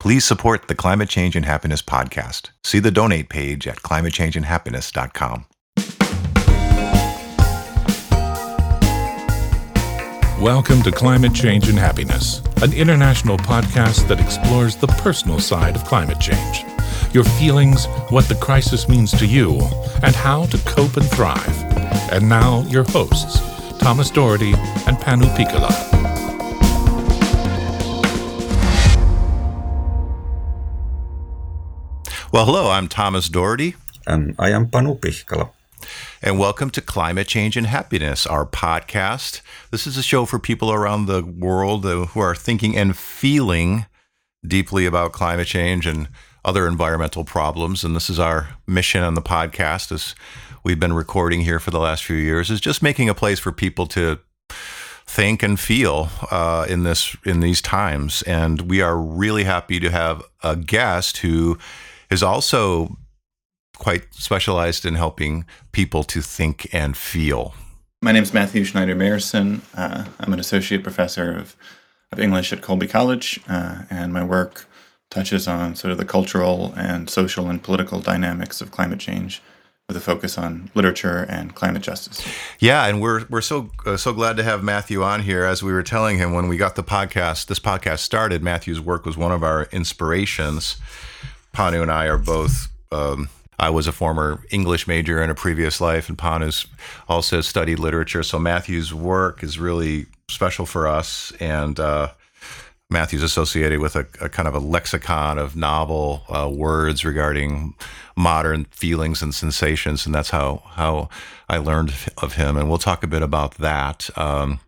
Please support the Climate Change and Happiness podcast. See the donate page at climatechangeandhappiness.com. Welcome to Climate Change and Happiness, an international podcast that explores the personal side of climate change. Your feelings, what the crisis means to you, and how to cope and thrive. And now, your hosts, Thomas Doherty and Panu Pihkala. Well, hello, I'm Thomas Doherty. And I am Panu Pihkala. And welcome to Climate Change and Happiness, our podcast. This is a show for people around the world who are thinking and feeling deeply about climate change and other environmental problems. And this is our mission on the podcast, as we've been recording here for the last few years, is just making a place for people to think and feel uh, in this in these times. And we are really happy to have a guest who is also quite specialized in helping people to think and feel. My name is Matthew Schneider Mayerson. Uh, I'm an associate professor of, of English at Colby College, uh, and my work touches on sort of the cultural and social and political dynamics of climate change with a focus on literature and climate justice. Yeah, and we're we're so uh, so glad to have Matthew on here. As we were telling him when we got the podcast, this podcast started, Matthew's work was one of our inspirations. Panu and I are both um, I was a former English major in a previous life, and Panu's also studied literature. So Matthew's work is really special for us, and uh, Matthew's associated with a, a, kind of a lexicon of novel uh, words regarding modern feelings and sensations, and that's how how I learned of him. And we'll talk a bit about that. Um,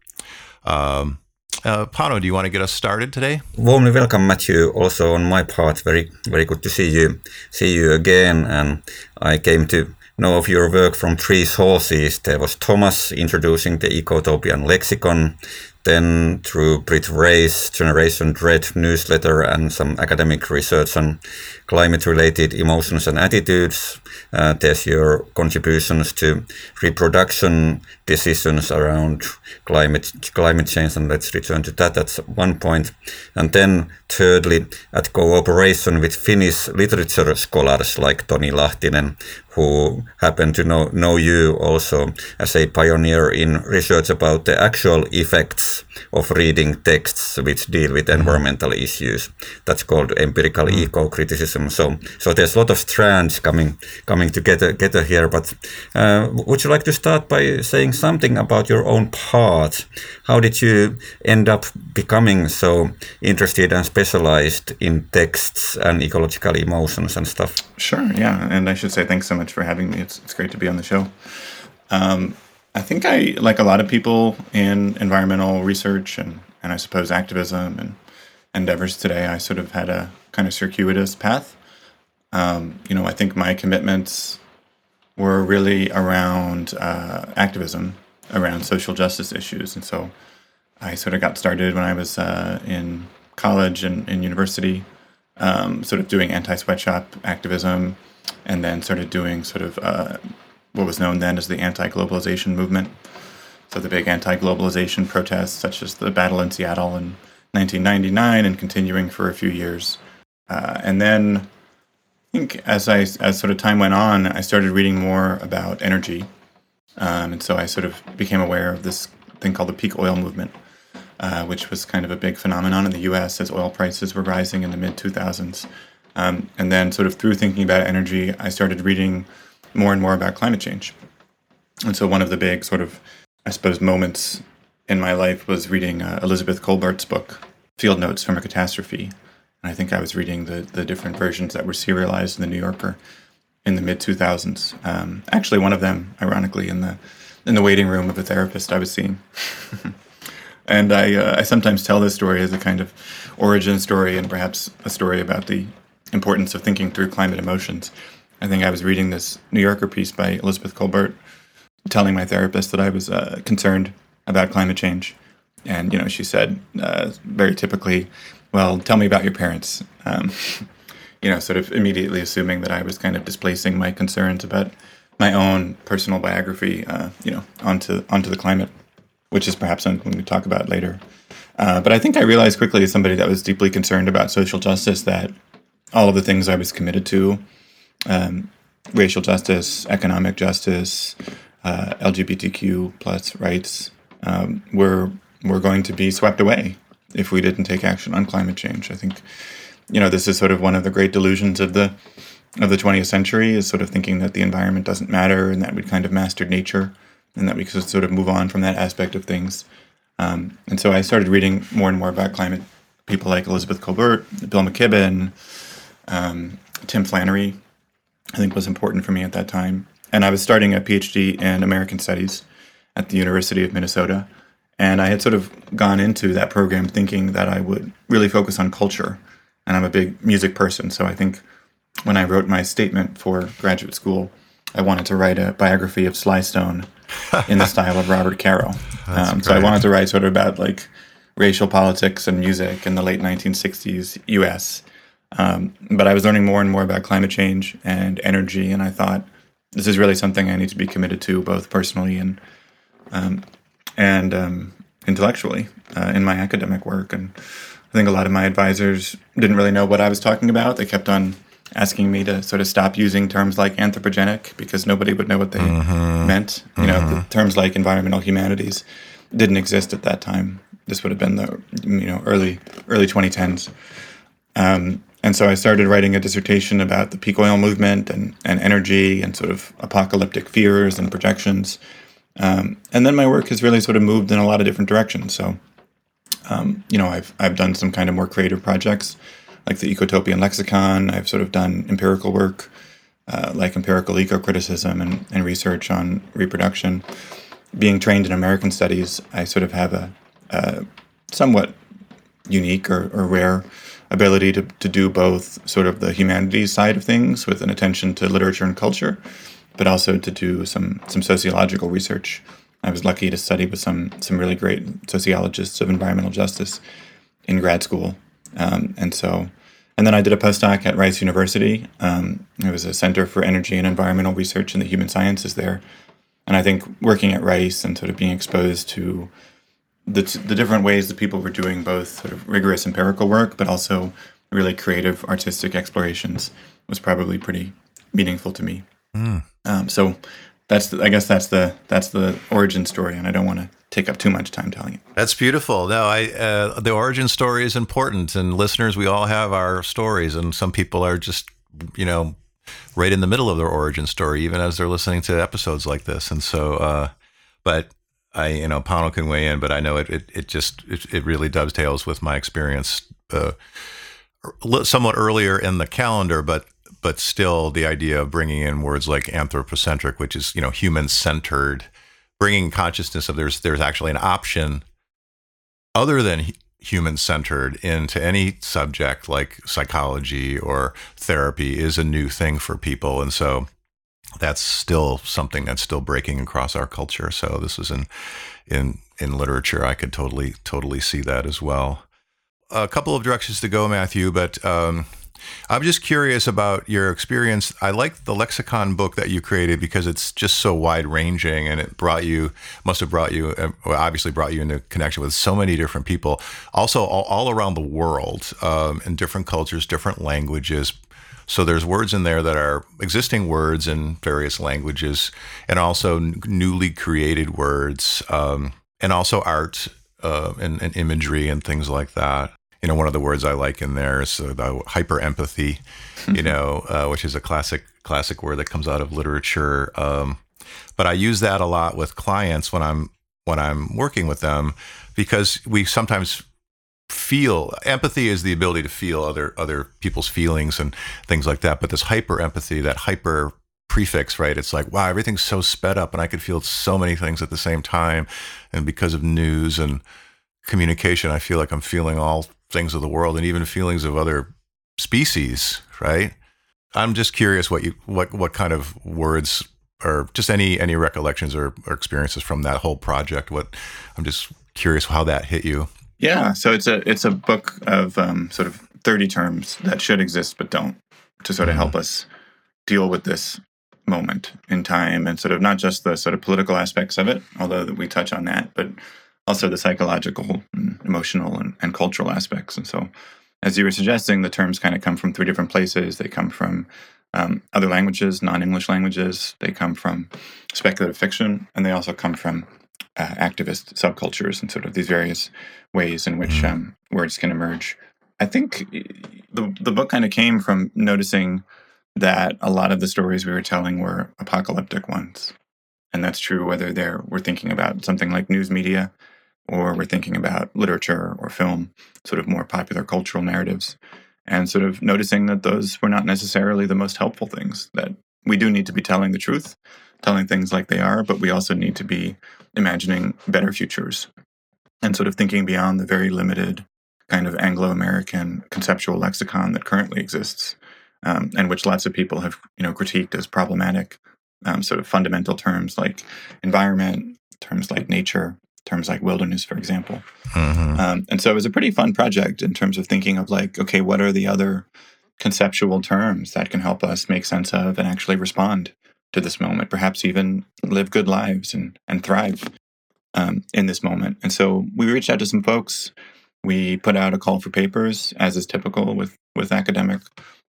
um, uh, Panu, do you want to get us started today? Warmly welcome, Matthew. Also on my part, very very good to see you see you again. And I came to know of your work from three sources. There was Thomas introducing the Ecotopian lexicon, then through Britt Wray's, Generation Dread newsletter and some academic research on climate-related emotions and attitudes. Uh, there's your contributions to reproduction decisions around climate climate change, and let's return to that. That's one point. And then thirdly, at cooperation with Finnish literature scholars like Toni Lahtinen, who happen to know, know you also as a pioneer in research about the actual effects of reading texts which deal with environmental issues. That's called empirical mm. eco-criticism. So, so there's a lot of strands coming coming together, together here. But uh, would you like to start by saying something about your own path? How did you end up becoming so interested and specialized in texts and ecological emotions and stuff? Sure. Yeah, and I should say thanks so much for having me. It's it's great to be on the show. Um, I think I, like a lot of people in environmental research and, and I suppose activism and endeavors today, I sort of had a kind of circuitous path. Um, you know, I think my commitments were really around uh, activism, around social justice issues. And so I sort of got started when I was uh, in college and in university, um, sort of doing anti sweatshop activism, and then started doing sort of uh, what was known then as the anti globalization movement. So the big anti globalization protests, such as the battle in Seattle in 1999 and continuing for a few years. Uh, and then I think as I as sort of time went on, I started reading more about energy, um, and so I sort of became aware of this thing called the peak oil movement, uh, which was kind of a big phenomenon in the U.S. as oil prices were rising in the mid 2000s. Um, and then, sort of through thinking about energy, I started reading more and more about climate change. And so, one of the big sort of, I suppose, moments in my life was reading uh, Elizabeth Kolbert's book, Field Notes from a Catastrophe. And I think I was reading the, the different versions that were serialized in the New Yorker in the mid 2000s. Um, actually, one of them, ironically, in the in the waiting room of a therapist I was seeing. and I, uh, I sometimes tell this story as a kind of origin story and perhaps a story about the importance of thinking through climate emotions. I think I was reading this New Yorker piece by Elizabeth Kolbert, telling my therapist that I was uh, concerned about climate change, and you know, she said uh, very typically, "Well, tell me about your parents." Um, you know, sort of immediately assuming that I was kind of displacing my concerns about my own personal biography, uh, you know, onto onto the climate. which is perhaps something we talk about later. Uh, but I think I realized quickly, as somebody that was deeply concerned about social justice, that all of the things I was committed to um, racial justice, economic justice, uh, LGBTQ plus rights um, were were going to be swept away if we didn't take action on climate change. I think you know this is sort of one of the great delusions of the of the 20th century is sort of thinking that the environment doesn't matter and that we kind of mastered nature and that we could sort of move on from that aspect of things. Um, and so I started reading more and more about climate people like Elizabeth Kolbert, Bill McKibben, um, Tim Flannery, I think was important for me at that time. And I was starting a PhD in American Studies at the University of Minnesota. And I had sort of gone into that program thinking that I would really focus on culture. And I'm a big music person. So I think when I wrote my statement for graduate school, I wanted to write a biography of Sly Stone in the style of Robert Caro. Um, so I wanted to write sort of about like racial politics and music in the late 1960s US. Um, but I was learning more and more about climate change and energy, and I thought this is really something I need to be committed to, both personally and um, and um, intellectually uh, in my academic work. And I think a lot of my advisors didn't really know what I was talking about. They kept on asking me to sort of stop using terms like anthropogenic because nobody would know what they mm-hmm. meant. You know, mm-hmm. terms like environmental humanities didn't exist at that time. This would have been the you know early early 2010s. Um, and so I started writing a dissertation about the peak oil movement and, and energy and sort of apocalyptic fears and projections. Um, and then my work has really sort of moved in a lot of different directions. So, um, you know, I've, I've done some kind of more creative projects like the Ecotopian Lexicon. I've sort of done empirical work uh, like empirical eco criticism and, and research on reproduction. Being trained in American studies, I sort of have a, a somewhat unique or, or rare ability to, to do both sort of the humanities side of things with an attention to literature and culture, but also to do some some sociological research. I was lucky to study with some some really great sociologists of environmental justice in grad school, um, and so and then I did a postdoc at Rice University. Um, it was a Center for Energy and Environmental Research in the Human Sciences there, and I think working at Rice and sort of being exposed to the, the different ways that people were doing both sort of rigorous empirical work, but also really creative artistic explorations was probably pretty meaningful to me. Mm. Um, so that's the, I guess that's the that's the origin story, and I don't want to take up too much time telling it. That's beautiful. No, I uh, the origin story is important, and listeners, we all have our stories, and some people are just you know right in the middle of their origin story, even as they're listening to episodes like this, and so. Uh, but I, you know, Panu can weigh in, but I know it, it, it just, it, it really dovetails with my experience, uh, somewhat earlier in the calendar, but, but still the idea of bringing in words like anthropocentric, which is, you know, human centered, bringing consciousness of there's, there's actually an option other than human centered into any subject like psychology or therapy is a new thing for people. And so, that's still something that's still breaking across our culture. So this is in in in literature. I could totally totally see that as well. A couple of directions to go, Matthew, but um, I'm just curious about your experience. I like the lexicon book that you created because it's just so wide ranging, and it brought you must have brought you uh, obviously brought you into connection with so many different people, also all, all around the world, um, in different cultures, different languages, so there's words in there that are existing words in various languages, and also newly created words, um, and also art uh, and, and, imagery and things like that. You know, one of the words I like in there is uh, the hyper empathy. you know, uh, which is a classic classic word that comes out of literature. Um, but I use that a lot with clients when I'm when I'm working with them because we sometimes feel empathy is the ability to feel other other people's feelings and things like that but this hyper empathy that hyper prefix right? It's like wow everything's so sped up and i could feel so many things at the same time. And because of news and communication i feel like i'm feeling all things of the world and even feelings of other species right? I'm just curious what you what what kind of words or just any any recollections or, or experiences from that whole project. What i'm just curious how that hit you yeah, so it's a it's a book of um, sort of thirty terms that should exist but don't, to sort of help mm-hmm. us deal with this moment in time and sort of not just the sort of political aspects of it, although we touch on that, but also the psychological, and emotional, and, and cultural aspects. And so, as you were suggesting, the terms kind of come from three different places. They come from um, other languages, non-English languages. They come from speculative fiction, and they also come from uh, activist subcultures and sort of these various ways in which mm-hmm. um, words can emerge. I think the the book kind of came from noticing that a lot of the stories we were telling were apocalyptic ones, and that's true whether they're we're thinking about something like news media, or we're thinking about literature or film, sort of more popular cultural narratives, and sort of noticing that those were not necessarily the most helpful things. That we do need to be telling the truth, telling things like they are, but we also need to be imagining better futures and sort of thinking beyond the very limited kind of Anglo American conceptual lexicon that currently exists, um, and which lots of people have you know critiqued as problematic. Um, sort of fundamental terms like environment, terms like nature, terms like wilderness, for example. Mm-hmm. Um, and so it was a pretty fun project in terms of thinking of like, okay, what are the other conceptual terms that can help us make sense of and actually respond to this moment, perhaps even live good lives and, and thrive um, in this moment. And so we reached out to some folks. We put out a call for papers, as is typical with, with academic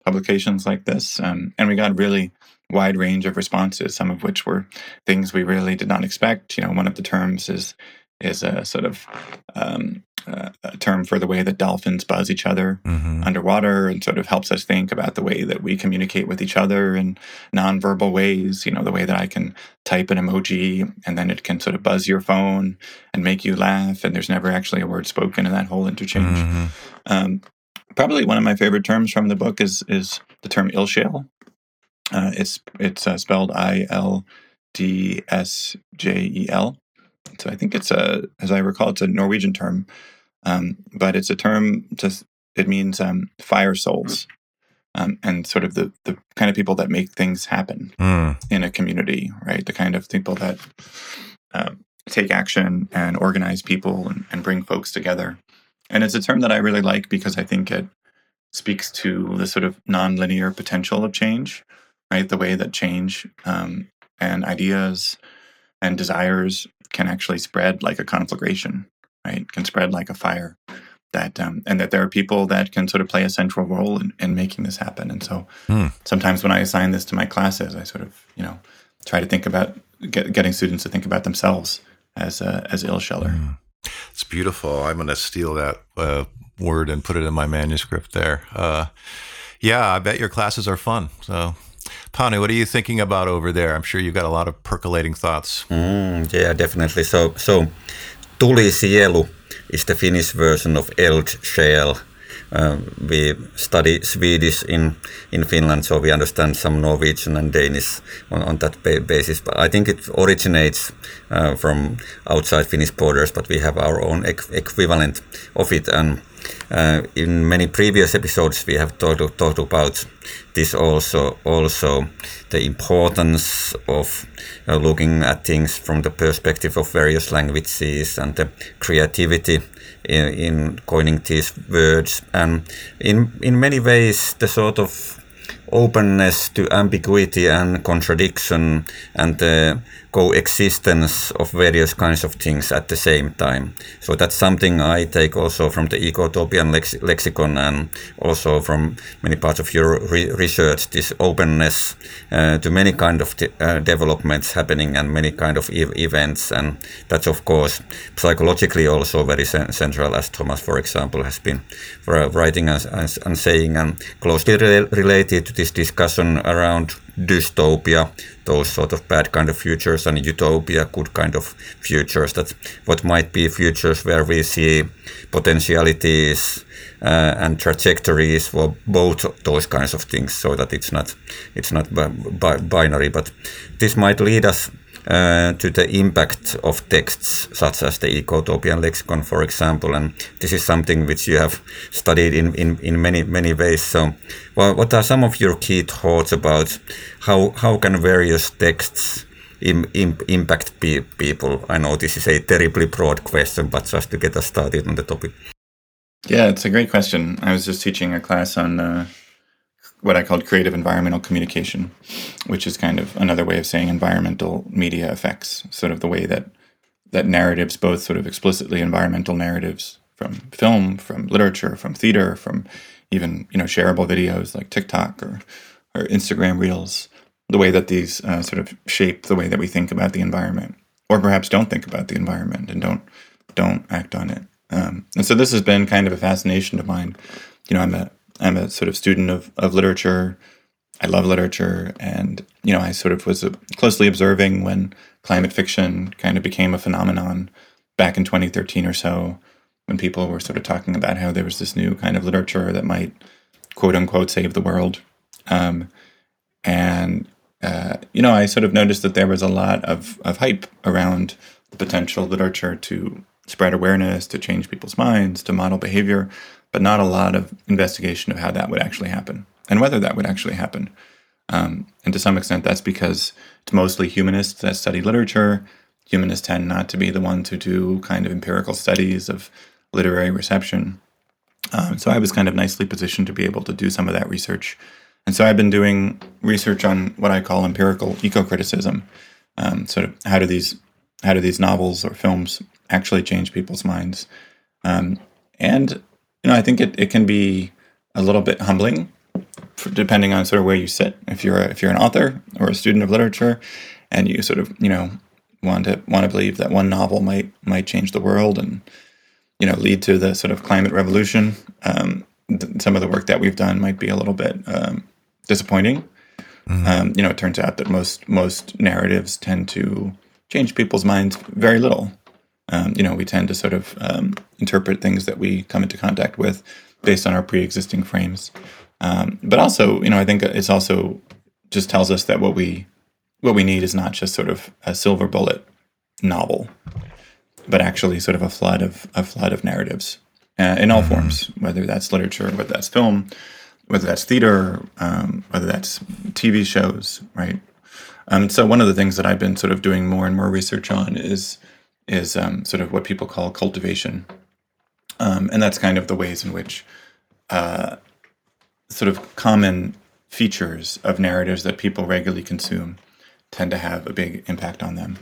publications like this. Um, and we got really wide range of responses, some of which were things we really did not expect. You know, one of the terms is is a sort of um, uh, a term for the way that dolphins buzz each other mm-hmm. underwater and sort of helps us think about the way that we communicate with each other in nonverbal ways. You know, the way that I can type an emoji and then it can sort of buzz your phone and make you laugh, and there's never actually a word spoken in that whole interchange. Mm-hmm. Um, probably one of my favorite terms from the book is is the term ildsjæl. Uh, it's it's uh, spelled I L D S J E L. So I think it's a, as I recall, it's a Norwegian term um, but it's a term just it means um, fire souls um, and sort of the the kind of people that make things happen mm. in a community, right? The kind of people that uh, take action and organize people and, and bring folks together. And it's a term that I really like because I think it speaks to the sort of nonlinear potential of change, right? The way that change um, and ideas and desires can actually spread like a conflagration right? Can spread like a fire. That um, and that there are people that can sort of play a central role in, in making this happen. And so mm. sometimes when I assign this to my classes, I sort of you know try to think about get, getting students to think about themselves as a, as ildsjæler. Mm. It's beautiful. I'm going to steal that uh, word and put it in my manuscript there. Uh, yeah, I bet your classes are fun. So Panu, what are you thinking about over there? I'm sure you've got a lot of percolating thoughts. Mm, yeah, definitely. So, so Tulisielu is the Finnish version of Eldsjäl. Uh, we study Swedish in, in Finland, so we understand some Norwegian and Danish on, on that ba basis. But I think it originates uh, from outside Finnish borders, but we have our own equivalent of it. And uh, in many previous episodes, we have talked, talked about this also, also the importance of uh, looking at things from the perspective of various languages and the creativity in, in coining these words. And in, in many ways, the sort of openness to ambiguity and contradiction and the coexistence of various kinds of things at the same time. So that's something I take also from the ecotopian lex lexicon and also from many parts of your re research, this openness uh, to many kind of uh, developments happening and many kind of events. And that's of course psychologically also very cen central as Thomas, for example, has been writing and, and saying and closely re related to this discussion around dystopia, those sort of bad kind of futures, and utopia, good kind of futures. That what might be futures where we see potentialities uh, and trajectories for both those kinds of things, so that it's not it's not bi binary. But this might lead us uh, to the impact of texts such as the ecotopian lexicon, for example. And this is something which you have studied in, in, in many, many ways. So well, what are some of your key thoughts about how, how can various texts Im, Im, impact pe people? I know this is a terribly broad question, but just to get us started on the topic. Yeah, it's a great question. I was just teaching a class on uh, what I called creative environmental communication, which is kind of another way of saying environmental media effects, sort of the way that that narratives, both sort of explicitly environmental narratives from film, from literature, from theater, from even you know shareable videos like TikTok or or Instagram Reels, the way that these uh, sort of shape the way that we think about the environment, or perhaps don't think about the environment and don't don't act on it. Um, and so this has been kind of a fascination of mine. You know, I'm a I'm a sort of student of of literature. I love literature, and you know, I sort of was uh, closely observing when climate fiction kind of became a phenomenon back in 2013 or so, when people were sort of talking about how there was this new kind of literature that might quote unquote save the world. Um, and uh, you know, I sort of noticed that there was a lot of, of hype around the potential literature to spread awareness, to change people's minds, to model behavior, but not a lot of investigation of how that would actually happen and whether that would actually happen. Um, and to some extent, that's because it's mostly humanists that study literature. Humanists tend not to be the ones who do kind of empirical studies of literary reception. Um, so I was kind of nicely positioned to be able to do some of that research. And so I've been doing research on what I call empirical eco-criticism. Um, sort of how do these how do these novels or films actually change people's minds? Um, and you know, I think it, it can be a little bit humbling, depending on sort of where you sit. If you're a, if you're an author or a student of literature, and you sort of you know want to want to believe that one novel might might change the world and you know lead to the sort of climate revolution. Um, th- some of the work that we've done might be a little bit um, disappointing. Mm-hmm. Um, you know, it turns out that most most narratives tend to change people's minds very little. Um, you know, we tend to sort of um, interpret things that we come into contact with based on our pre-existing frames. Um, but also, you know, I think it's also just tells us that what we what we need is not just sort of a silver bullet novel but actually sort of a flood of a flood of narratives uh, in all mm-hmm. forms, whether that's literature, whether that's film, whether that's theater, um, whether that's TV shows, right? Um, so one of the things that I've been sort of doing more and more research on is is um, sort of what people call cultivation, um, and that's kind of the ways in which uh, sort of common features of narratives that people regularly consume tend to have a big impact on them.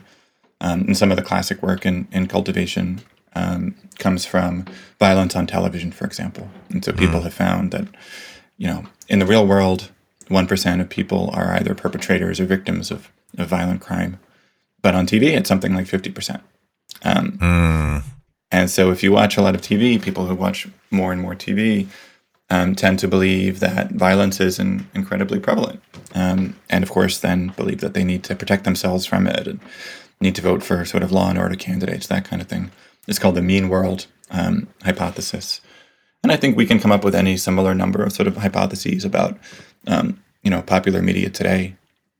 Um, and some of the classic work in, in cultivation um, comes from violence on television, for example. And so people mm. have found that, you know, in the real world, 1% of people are either perpetrators or victims of, of violent crime. But on TV, it's something like 50%. Um, mm. And so if you watch a lot of TV, people who watch more and more TV um, tend to believe that violence is in, incredibly prevalent. Um, and of course, then believe that they need to protect themselves from it. And need to vote for sort of law and order candidates, that kind of thing. It's called the mean world um, hypothesis. And I think we can come up with any similar number of sort of hypotheses about, um, you know, popular media today,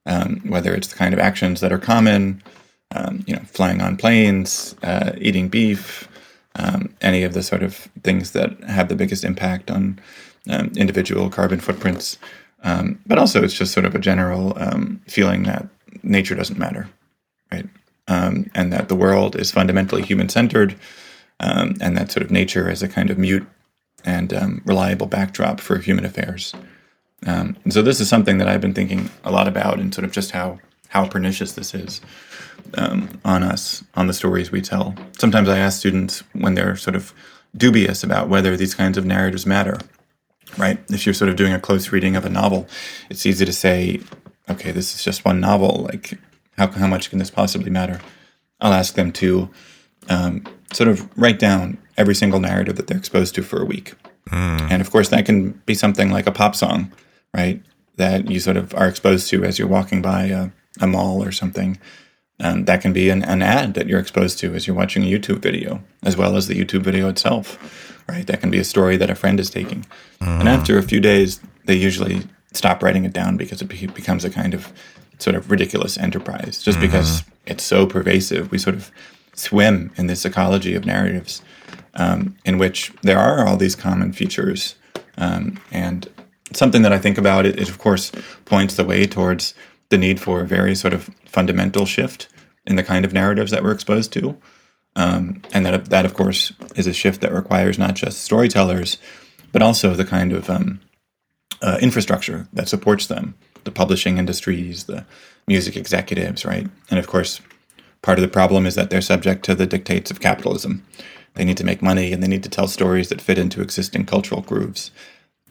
um, whether it's the kind of actions that are common, um, you know, flying on planes, uh, eating beef, um, any of the sort of things that have the biggest impact on um, individual carbon footprints. but also, it's just sort of a general feeling that nature doesn't matter, right? um, and that the world is fundamentally human centered, um, and that sort of nature is a kind of mute and um, reliable backdrop for human affairs. Um, and so this is something that I've been thinking a lot about, and sort of just how how pernicious this is um, on us, on the stories we tell. Sometimes I ask students when they're sort of dubious about whether these kinds of narratives matter. Right? If you're sort of doing a close reading of a novel, it's easy to say, okay, this is just one novel. Like, how, how much can this possibly matter? I'll ask them to um, sort of write down every single narrative that they're exposed to for a week. Mm. And of course, that can be something like a pop song, right? That you sort of are exposed to as you're walking by a, a mall or something. Um, that can be an, an ad that you're exposed to as you're watching a YouTube video, as well as the YouTube video itself, right? That can be a story that a friend is taking. Mm. And after a few days, they usually stop writing it down because it be- becomes a kind of sort of ridiculous enterprise just mm-hmm. because it's so pervasive. We sort of swim in this ecology of narratives um, in which there are all these common features. Um, and something that I think about it, it, of course, points the way towards the need for a very sort of fundamental shift in the kind of narratives that we're exposed to. Um, and that, that, of course, is a shift that requires not just storytellers, but also the kind of um, uh, infrastructure that supports them the publishing industries, the music executives, right? And of course, part of the problem is that they're subject to the dictates of capitalism. They need to make money and they need to tell stories that fit into existing cultural grooves.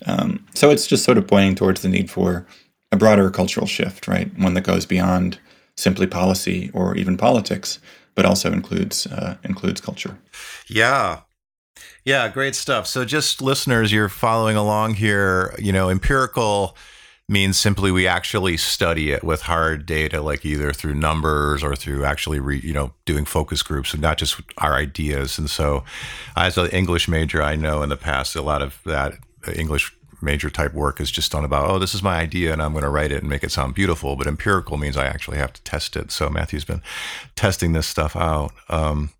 Um, so it's just sort of pointing towards the need for a broader cultural shift, right? One that goes beyond simply policy or even politics, but also includes uh, includes culture. Yeah, yeah, great stuff. So, just listeners, you're following along here. You know, empirical means simply we actually study it with hard data, like either through numbers or through actually, re, you know, doing focus groups and not just our ideas. And so, as an English major, I know in the past a lot of that English major type work is just done about, oh, this is my idea and I'm going to write it and make it sound beautiful. But empirical means I actually have to test it. So Matthew's been testing this stuff out. Um,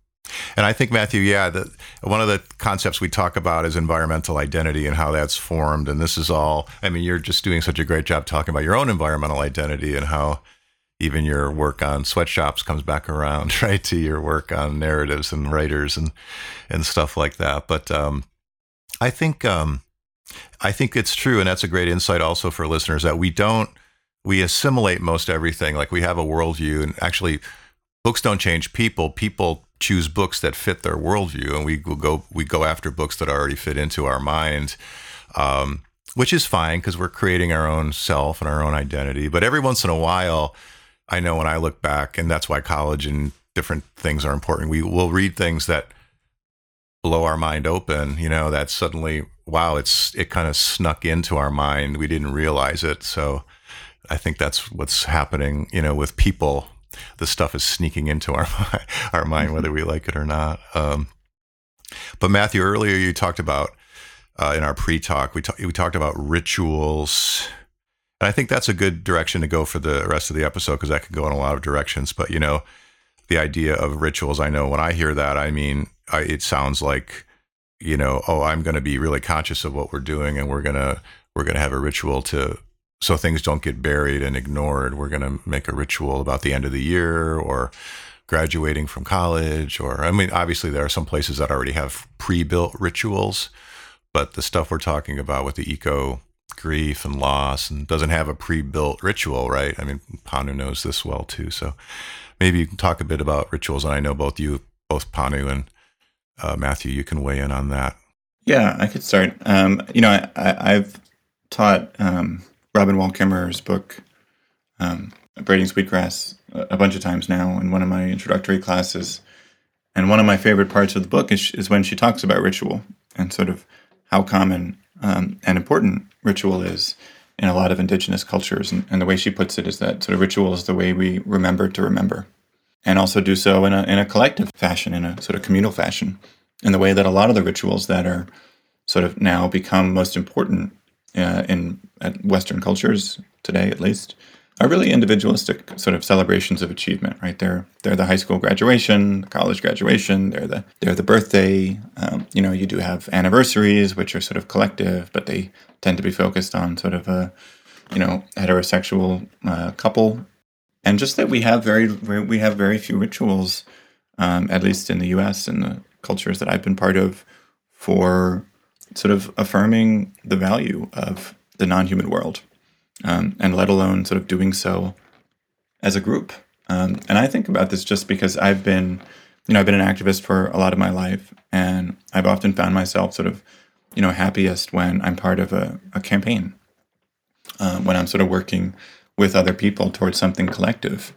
and I think Matthew, yeah, the, one of the concepts we talk about is environmental identity and how that's formed. And this is all. I mean, you're just doing such a great job talking about your own environmental identity and how even your work on sweatshops comes back around, right, to your work on narratives and writers and and stuff like that. But um, I think um, I think it's true, and that's a great insight also for listeners that we don't we assimilate most everything. Like we have a worldview, and actually, books don't change people. People choose books that fit their worldview, and we go we go after books that already fit into our mind, um, which is fine because we're creating our own self and our own identity. But every once in a while, I know when I look back, and that's why college and different things are important. We will read things that blow our mind open. You know, that suddenly, wow, it's it kind of snuck into our mind. We didn't realize it. So I think that's what's happening. You know, with people the stuff is sneaking into our our mind, whether we like it or not. Um, but Matthew, earlier you talked about uh, in our pre-talk, we, we talked about rituals, and I think that's a good direction to go for the rest of the episode because that could go in a lot of directions. But you know, the idea of rituals, I know when I hear that, I mean, I, it sounds like you know, oh, I'm going to be really conscious of what we're doing, and we're gonna we're gonna have a ritual to so things don't get buried and ignored. We're going to make a ritual about the end of the year or graduating from college. Or, I mean, obviously, there are some places that already have pre built rituals, but the stuff we're talking about with the eco grief and loss and doesn't have a pre built ritual, right? I mean, Panu knows this well too. So maybe you can talk a bit about rituals. And I know both you, both Panu and uh, Matthew, you can weigh in on that. Yeah, I could start. Um, you know, I, have taught um, Robin Wall Kimmerer's book, um, Braiding Sweetgrass, a bunch of times now in one of my introductory classes. And one of my favorite parts of the book is, is when she talks about ritual and sort of how common um, and important ritual is in a lot of indigenous cultures. And, and, the way she puts it is that sort of ritual is the way we remember to remember, and also do so in a, in a collective fashion, in a sort of communal fashion, in the way that a lot of the rituals that are sort of now become most important uh, in Western cultures today, at least, are really individualistic sort of celebrations of achievement. Right? They're they're the high school graduation, college graduation. They're the they're the birthday. Um, you know, you do have anniversaries, which are sort of collective, but they tend to be focused on sort of a you know heterosexual uh, couple, and just that we have very, we have very few rituals, um, at least in the U.S. and the cultures that I've been part of, for sort of affirming the value of the non-human world, um, and let alone sort of doing so as a group. Um, and I think about this just because I've been, you know, I've been an activist for a lot of my life, and I've often found myself sort of, you know, happiest when I'm part of a, a campaign, um, when I'm sort of working with other people towards something collective.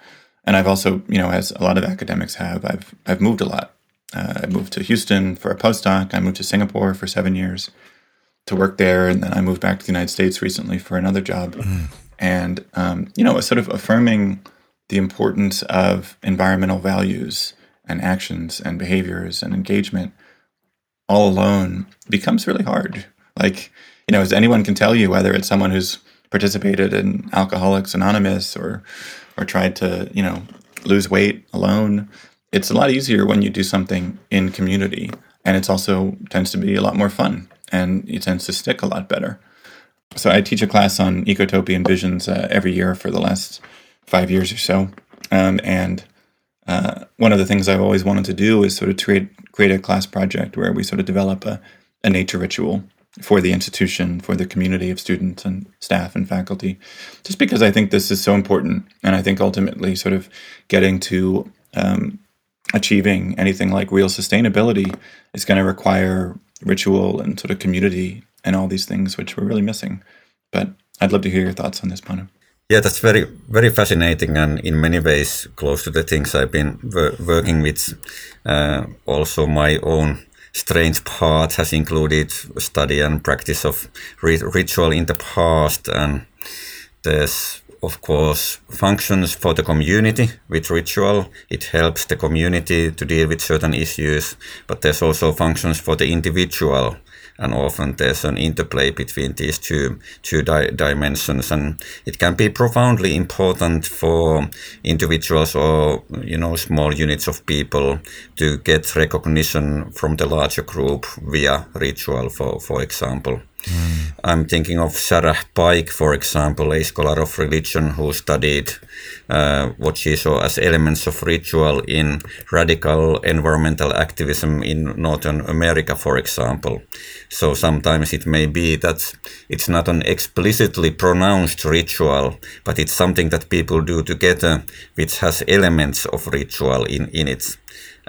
And I've also, you know, as a lot of academics have, I've I've moved a lot uh, I moved to Houston for a postdoc. I moved to Singapore for seven years to work there, and then I moved back to the United States recently for another job. Mm. And um, you know, sort of affirming the importance of environmental values and actions and behaviors and engagement all alone becomes really hard. Like, you know, as anyone can tell you, whether it's someone who's participated in Alcoholics Anonymous or or tried to, you know, lose weight alone, it's a lot easier when you do something in community. And it's also tends to be a lot more fun and it tends to stick a lot better. So i teach a class on ecotopian visions uh, every year for the last five years or so. Um, and uh, one of the things i've always wanted to do is sort of create create a class project where we sort of develop a, a nature ritual for the institution, for the community of students and staff and faculty, just because I think this is so important. And I think ultimately, sort of getting to um, achieving anything like real sustainability is going to require ritual and sort of community and all these things which we're really missing. But I'd love to hear your thoughts on this, Panu. Yeah, that's very very fascinating, and in many ways close to the things I've been wor- working with. Uh, also, my own strange path has included study and practice of ritual in the past, and there's of course functions for the community with ritual. It helps the community to deal with certain issues, but there's also functions for the individual and often there's an interplay between these two two di- dimensions. And it can be profoundly important for individuals or you know small units of people to get recognition from the larger group via ritual for for example Mm. I'm thinking of Sarah Pike, for example, a scholar of religion who studied uh, what she saw as elements of ritual in radical environmental activism in Northern America, for example. So sometimes it may be that it's not an explicitly pronounced ritual, but it's something that people do together which has elements of ritual in, in it.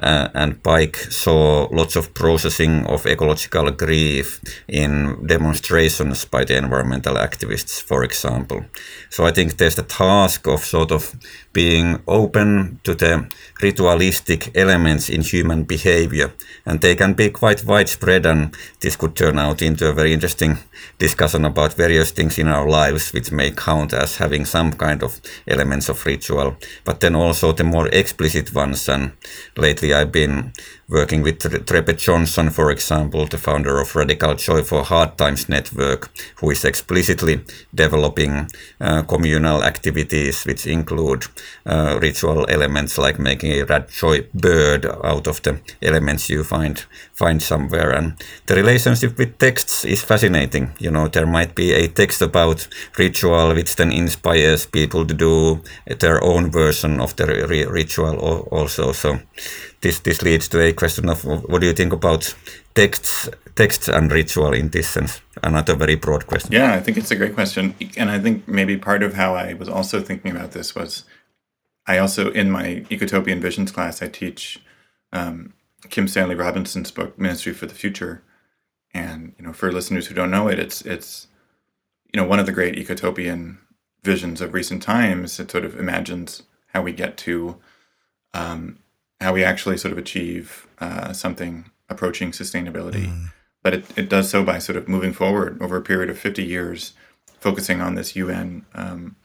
Uh, and Pike saw lots of processing of ecological grief in demonstrations by the environmental activists, for example. So I think there's the task of sort of being open to the ritualistic elements in human behavior, and they can be quite widespread. And this could turn out into a very interesting discussion about various things in our lives which may count as having some kind of elements of ritual, but then also the more explicit ones. And lately I've been working with Trebbe Johnson, for example, the founder of Radical Joy for Hard Times Network, who is explicitly developing uh, communal activities which include uh, ritual elements like making a red joy bird out of the elements you find find somewhere. And the relationship with texts is fascinating. You know, there might be a text about ritual which then inspires people to do their own version of the ritual also. So this this leads to a question of what do you think about texts texts and ritual in this sense? Another very broad question. Yeah i think it's a great question. And i think maybe part of how i was also thinking about this was i also in my ecotopian visions class i teach um, kim stanley robinson's book ministry for the future. And you know for listeners who don't know it it's it's you know one of the great ecotopian visions of recent times. It sort of imagines how we get to um, how we actually sort of achieve uh, something approaching sustainability. Mm. But it, it does so by sort of moving forward over a period of 50 years, focusing on this UN um,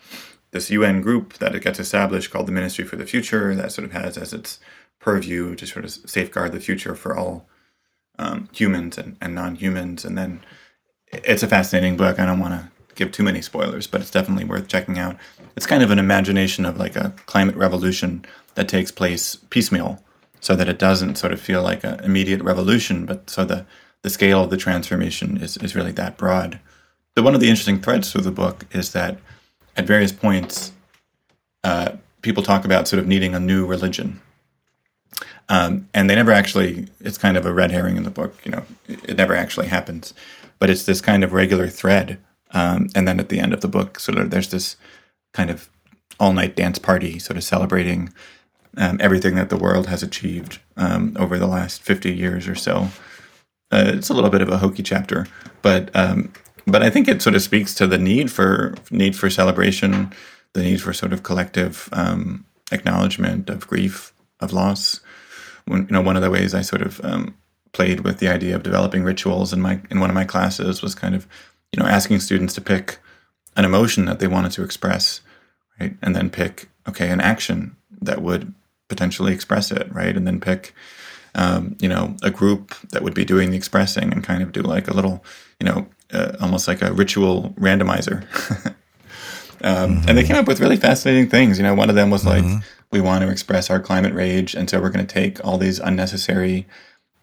this UN group that it gets established called the Ministry for the Future that sort of has as its purview to sort of safeguard the future for all um, humans and, and non-humans. And then it's a fascinating book. I don't want to give too many spoilers, but it's definitely worth checking out. It's kind of an imagination of like a climate revolution that takes place piecemeal so that it doesn't sort of feel like an immediate revolution, but so the, the scale of the transformation is, is really that broad. But one of the interesting threads through the book is that at various points, uh, people talk about sort of needing a new religion. Um, and they never actually, it's kind of a red herring in the book, you know, it, it never actually happens. But it's this kind of regular thread. Um, and then at the end of the book, sort of, there's this kind of all night dance party, sort of celebrating um, everything that the world has achieved um, over the last 50 years or so. Uh, it's a little bit of a hokey chapter, but um, but I think it sort of speaks to the need for need for celebration, the need for sort of collective um, acknowledgement of grief, of loss. When, you know, one of the ways I sort of um, played with the idea of developing rituals in my in one of my classes was kind of you know asking students to pick an emotion that they wanted to express, right, and then pick okay an action that would potentially express it, right? And then pick, um, you know, a group that would be doing the expressing and kind of do like a little, you know, uh, almost like a ritual randomizer. um, mm-hmm. And they came up with really fascinating things. You know, one of them was mm-hmm. like, we want to express our climate rage, and so we're going to take all these unnecessary,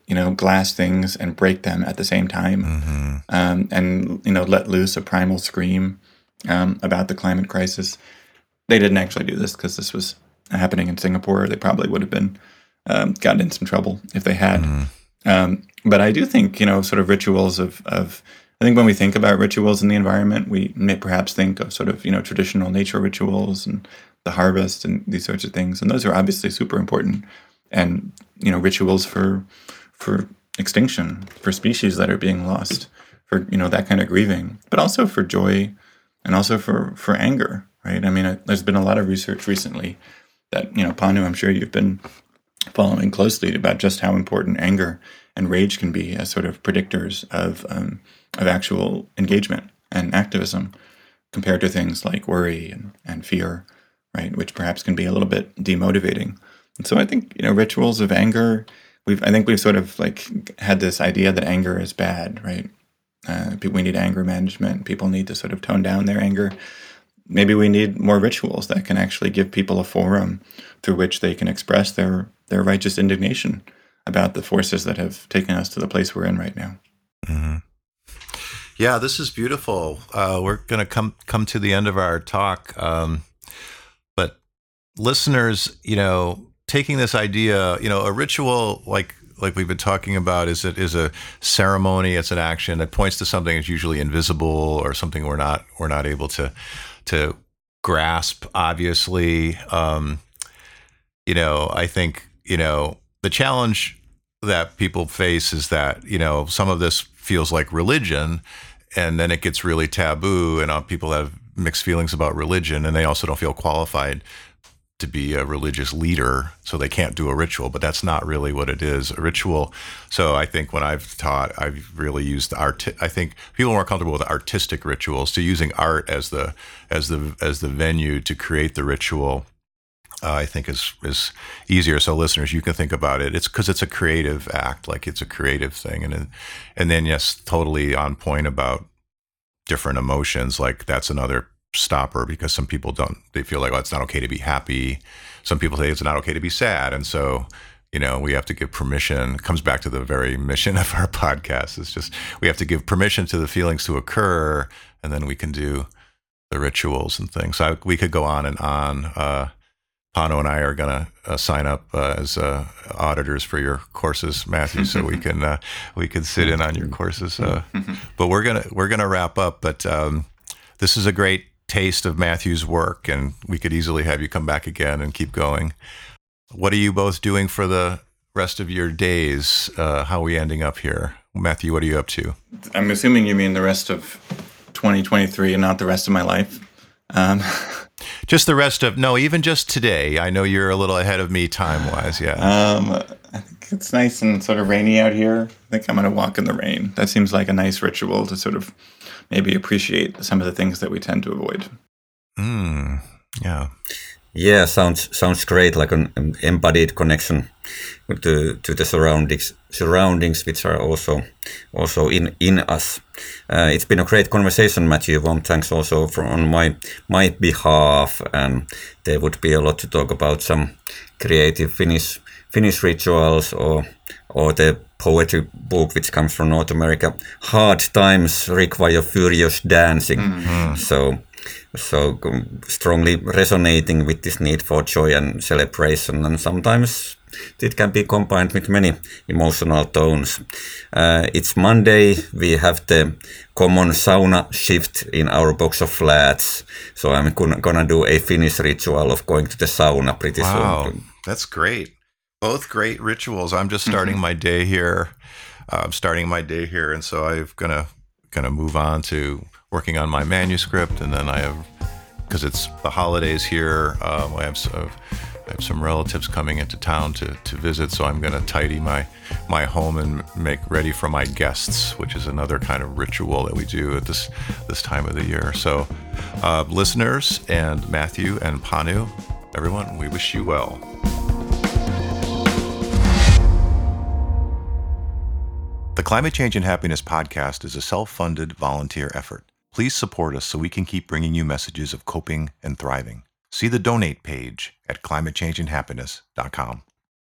you know, glass things and break them at the same time, mm-hmm. um, and you know, let loose a primal scream um, about the climate crisis. They didn't actually do this because this was happening in Singapore, they probably would have been um, gotten in some trouble if they had. Mm. Um, but I do think you know sort of rituals of of I think when we think about rituals in the environment, we may perhaps think of sort of you know traditional nature rituals and the harvest and these sorts of things, and those are obviously super important. And you know rituals for for extinction, for species that are being lost, for you know that kind of grieving, but also for joy, and also for for anger. Right? I mean, there's been a lot of research recently that you know, Panu, I'm sure you've been following closely about just how important anger and rage can be as sort of predictors of um, of actual engagement and activism compared to things like worry and, and fear, right? Which perhaps can be a little bit demotivating. And so I think, you know, rituals of anger, we've, I think we've sort of like had this idea that anger is bad, right? Uh, we need anger management. People need to sort of tone down their anger. Maybe we need more rituals that can actually give people a forum through which they can express their, their righteous indignation about the forces that have taken us to the place we're in right now. Mm-hmm. Yeah, this is beautiful. Uh, we're going to come come to the end of our talk, um, but listeners, you know, taking this idea, you know, a ritual like like we've been talking about is it is a ceremony, it's an action that points to something that's usually invisible or something we're not we're not able to to grasp. Obviously, um, you know, I think you know the challenge that people face is that you know some of this feels like religion and then it gets really taboo and uh, people have mixed feelings about religion and they also don't feel qualified to be a religious leader so they can't do a ritual but that's not really what it is a ritual so i think when i've taught i've really used art i think people are more comfortable with artistic rituals so using art as the as the as the venue to create the ritual uh, I think is is easier. So listeners, you can think about it. It's because it's a creative act, like it's a creative thing, and and then yes, totally on point about different emotions. Like that's another stopper because some people don't. They feel like oh, it's not okay to be happy. Some people say it's not okay to be sad, and so you know we have to give permission. It comes back to the very mission of our podcast. It's just we have to give permission to the feelings to occur, and then we can do the rituals and things. So I, we could go on and on. Uh, Panu and I are going to uh, sign up uh, as uh, auditors for your courses, Matthew, so we can uh, we can sit in on your courses. Uh, but we're gonna we're gonna wrap up. But um, this is a great taste of Matthew's work, and we could easily have you come back again and keep going. What are you both doing for the rest of your days? Uh, how are we ending up here, Matthew? What are you up to? I'm assuming you mean the rest of 2023 and not the rest of my life. Um, just the rest of no, even just today. I know you're a little ahead of me time wise. Yeah. Um, I think it's nice and sort of rainy out here. I think I'm going to walk in the rain. That seems like a nice ritual to sort of maybe appreciate some of the things that we tend to avoid. Mm, yeah. Yeah, sounds sounds great, like an embodied connection to to the surroundings surroundings, which are also also in in us. Uh, it's been a great conversation, Matthew. One thanks also from on my my behalf, and there would be a lot to talk about some creative Finnish Finnish rituals or or the poetry book which comes from North America. Hard times require furious dancing. Mm-hmm. So so strongly resonating with this need for joy and celebration and sometimes it can be combined with many emotional tones. Uh, it's Monday, we have the common sauna shift in our box of flats, so I'm gonna, do a Finnish ritual of going to the sauna pretty wow, soon. That's great. Both great rituals. I'm just starting mm-hmm. my day here. Uh, I'm starting my day here, and so I'm gonna gonna move on to working on my manuscript, and then I have because it's the holidays here. Um, I have some, I have some relatives coming into town to, to visit, so I'm going to tidy my my home and make ready for my guests, which is another kind of ritual that we do at this this time of the year. So, uh, listeners and Matthew and Panu, everyone, we wish you well. The Climate Change and Happiness podcast is a self funded volunteer effort. Please support us so we can keep bringing you messages of coping and thriving. See the donate page at climatechangeandhappiness.com.